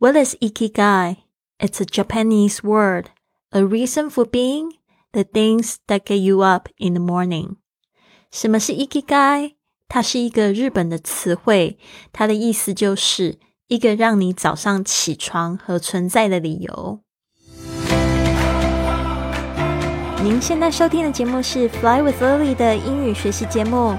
What is ikigai? It's a Japanese word, a reason for being, the things that get you up in the morning. 什么是 ikigai？它是一个日本的词汇，它的意思就是一个让你早上起床和存在的理由。您现在收听的节目是 Fly with Lily 的英语学习节目。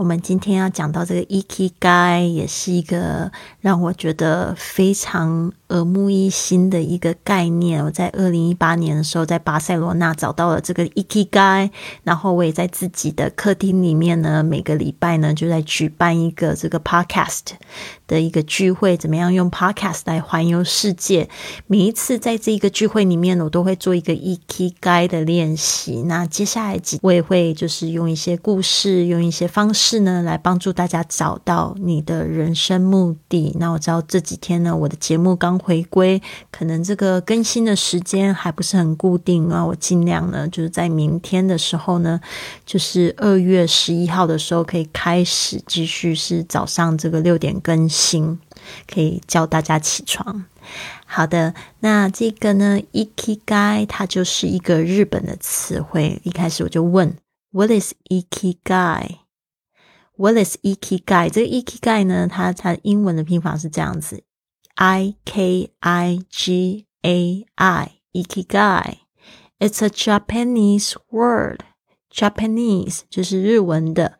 我们今天要讲到这个 e k i g a i 也是一个让我觉得非常。耳目一新的一个概念。我在二零一八年的时候，在巴塞罗那找到了这个 ikigai，然后我也在自己的客厅里面呢，每个礼拜呢就在举办一个这个 podcast 的一个聚会，怎么样用 podcast 来环游世界？每一次在这一个聚会里面，我都会做一个 ikigai 的练习。那接下来几，我也会就是用一些故事，用一些方式呢，来帮助大家找到你的人生目的。那我知道这几天呢，我的节目刚。回归可能这个更新的时间还不是很固定啊，我尽量呢就是在明天的时候呢，就是二月十一号的时候可以开始继续是早上这个六点更新，可以叫大家起床。好的，那这个呢，ikigai 它就是一个日本的词汇。一开始我就问，What is ikigai？What is ikigai？这个 ikigai 呢，它它英文的拼法是这样子。I K I G A I ikigai. It's a Japanese word. Japanese 就是日文的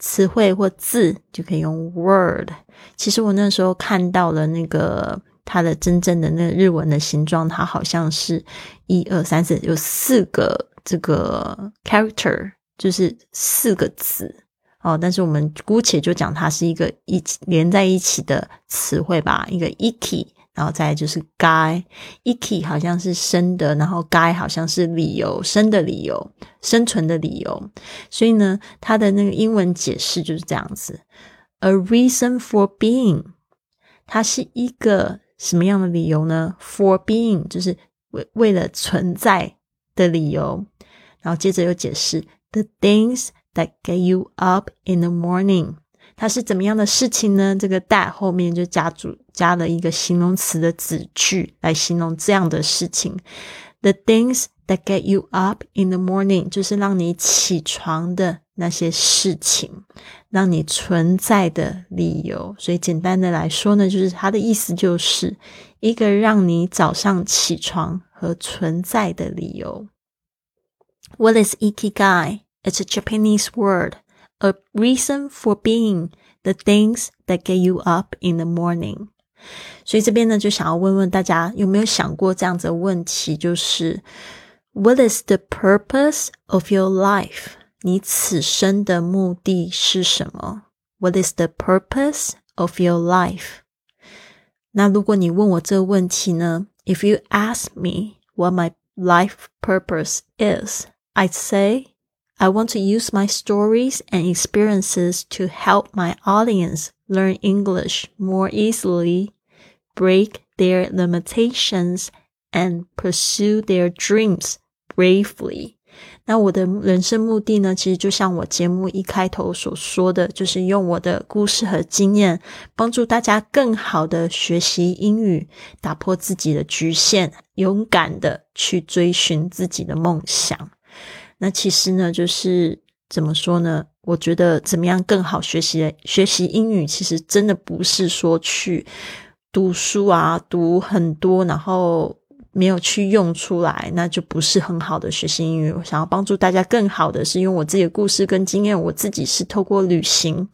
词汇或字，就可以用 word。其实我那时候看到了那个它的真正的那个日文的形状，它好像是一二三四，有四个这个 character，就是四个字。哦，但是我们姑且就讲它是一个一连在一起的词汇吧，一个 iki，然后再就是 guy，iki 好像是生的，然后 guy 好像是理由，生的理由，生存的理由，所以呢，它的那个英文解释就是这样子，a reason for being，它是一个什么样的理由呢？for being 就是为为了存在的理由，然后接着又解释 the things。That get you up in the morning，它是怎么样的事情呢？这个 that 后面就加主加了一个形容词的子句来形容这样的事情。The things that get you up in the morning，就是让你起床的那些事情，让你存在的理由。所以简单的来说呢，就是它的意思就是一个让你早上起床和存在的理由。What is ikigai？It's a Japanese word, a reason for being the things that get you up in the morning. 所以这边呢，就想要问问大家，有没有想过这样子的问题？就是 What is the purpose of your life？你此生的目的是什么？What is the purpose of your life？那如果你问我这个问题呢？If you ask me what my life purpose is, I'd say I want to use my stories and experiences to help my audience learn English more easily, break their limitations, and pursue their dreams bravely. 那我的人生目的呢？其实就像我节目一开头所说的，就是用我的故事和经验，帮助大家更好的学习英语，打破自己的局限，勇敢的去追寻自己的梦想。 那其实呢，就是怎么说呢？我觉得怎么样更好学习学习英语，其实真的不是说去读书啊，读很多，然后没有去用出来，那就不是很好的学习英语。我想要帮助大家更好的是用我自己的故事跟经验，我自己是透过旅行、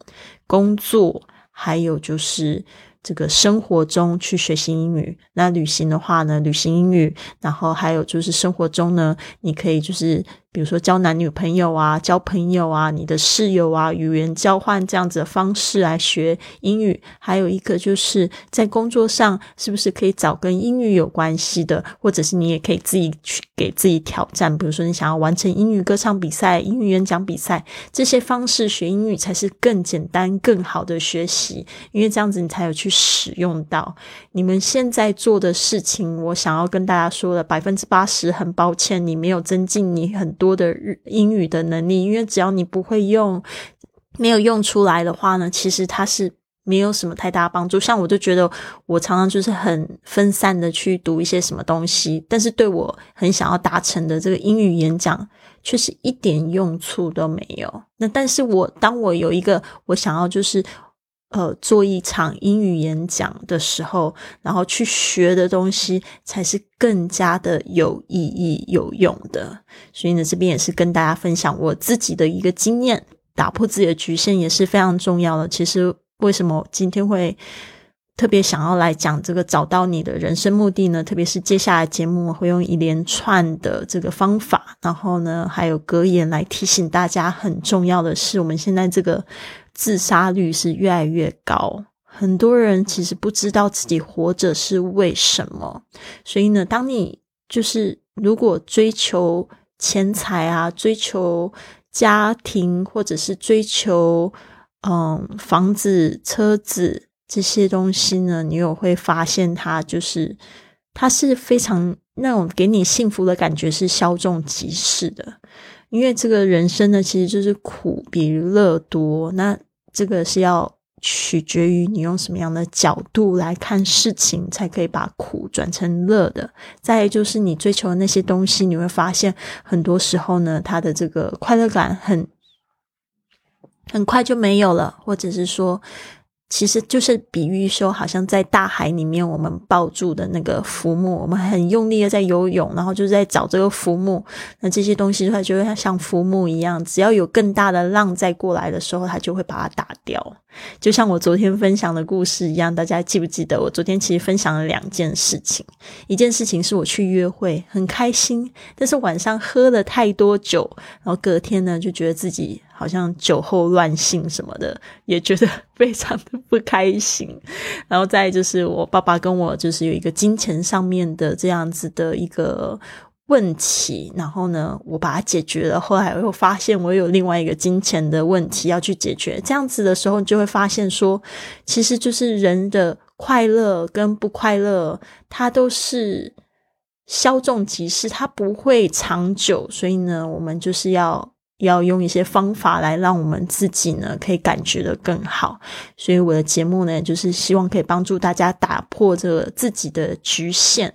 工作，还有就是。这个生活中去学习英语，那旅行的话呢，旅行英语，然后还有就是生活中呢，你可以就是比如说交男女朋友啊、交朋友啊、你的室友啊、语言交换这样子的方式来学英语。还有一个就是在工作上，是不是可以找跟英语有关系的，或者是你也可以自己去给自己挑战，比如说你想要完成英语歌唱比赛、英语演讲比赛，这些方式学英语才是更简单、更好的学习，因为这样子你才有去使用到。你们现在做的事情，我想要跟大家说的百分之八十，很抱歉，你没有增进你很多多的英语的能力，因为只要你不会用，没有用出来的话呢，其实它是没有什么太大帮助。像我就觉得，我常常就是很分散的去读一些什么东西，但是对我很想要达成的这个英语演讲，却是一点用处都没有。那但是我当我有一个我想要就是。呃，做一场英语演讲的时候，然后去学的东西才是更加的有意义、有用的。所以呢，这边也是跟大家分享我自己的一个经验，打破自己的局限也是非常重要的。其实，为什么今天会特别想要来讲这个找到你的人生目的呢？特别是接下来节目会用一连串的这个方法，然后呢，还有格言来提醒大家，很重要的是，我们现在这个。自杀率是越来越高，很多人其实不知道自己活着是为什么。所以呢，当你就是如果追求钱财啊，追求家庭，或者是追求嗯房子、车子这些东西呢，你有会发现它就是它是非常那种给你幸福的感觉是稍纵即逝的，因为这个人生呢，其实就是苦比乐多。那这个是要取决于你用什么样的角度来看事情，才可以把苦转成乐的。再就是你追求的那些东西，你会发现很多时候呢，它的这个快乐感很很快就没有了，或者是说。其实就是比喻说，好像在大海里面，我们抱住的那个浮木，我们很用力的在游泳，然后就在找这个浮木。那这些东西它就会像浮木一样，只要有更大的浪再过来的时候，它就会把它打掉。就像我昨天分享的故事一样，大家记不记得？我昨天其实分享了两件事情，一件事情是我去约会，很开心，但是晚上喝了太多酒，然后隔天呢就觉得自己。好像酒后乱性什么的，也觉得非常的不开心。然后再就是我爸爸跟我就是有一个金钱上面的这样子的一个问题，然后呢，我把它解决了。后来又发现我有另外一个金钱的问题要去解决。这样子的时候，你就会发现说，其实就是人的快乐跟不快乐，它都是稍纵即逝，它不会长久。所以呢，我们就是要。要用一些方法来让我们自己呢，可以感觉的更好。所以我的节目呢，就是希望可以帮助大家打破这个自己的局限，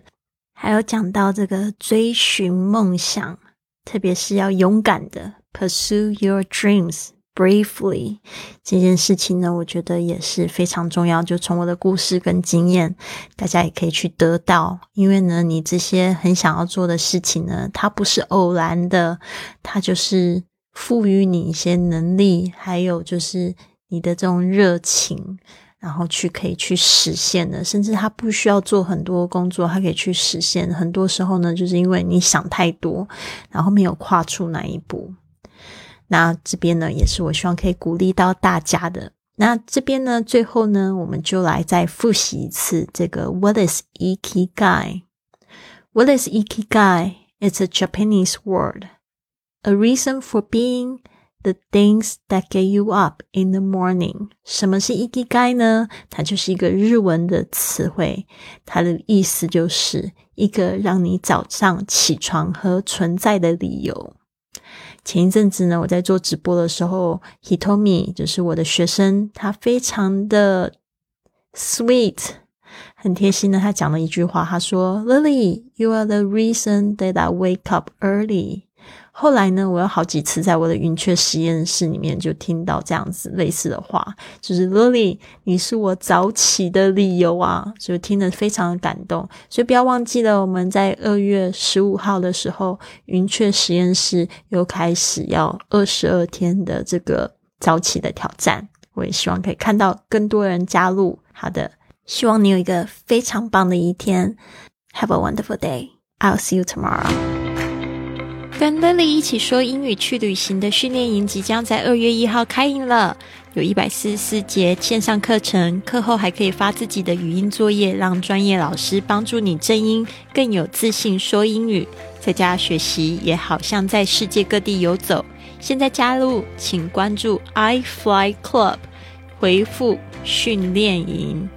还有讲到这个追寻梦想，特别是要勇敢的 pursue your dreams bravely 这件事情呢，我觉得也是非常重要。就从我的故事跟经验，大家也可以去得到。因为呢，你这些很想要做的事情呢，它不是偶然的，它就是。赋予你一些能力，还有就是你的这种热情，然后去可以去实现的，甚至他不需要做很多工作，他可以去实现。很多时候呢，就是因为你想太多，然后没有跨出那一步。那这边呢，也是我希望可以鼓励到大家的。那这边呢，最后呢，我们就来再复习一次这个 What is ikigai？What is ikigai？It's a Japanese word. A reason for being the things that get you up in the morning。什么是 ikigai 呢？它就是一个日文的词汇，它的意思就是一个让你早上起床和存在的理由。前一阵子呢，我在做直播的时候，Hitomi 就是我的学生，他非常的 sweet，很贴心的，他讲了一句话，他说：“Lily, you are the reason that I wake up early。”后来呢，我有好几次在我的云雀实验室里面就听到这样子类似的话，就是 Lily，你是我早起的理由啊，就听得非常的感动。所以不要忘记了，我们在二月十五号的时候，云雀实验室又开始要二十二天的这个早起的挑战。我也希望可以看到更多人加入。好的，希望你有一个非常棒的一天。Have a wonderful day. I'll see you tomorrow. 跟 Lily 一起说英语去旅行的训练营即将在二月一号开营了，有一百四十四节线上课程，课后还可以发自己的语音作业，让专业老师帮助你正音，更有自信说英语。在家学习也好像在世界各地游走。现在加入，请关注 i Fly Club，回复训练营。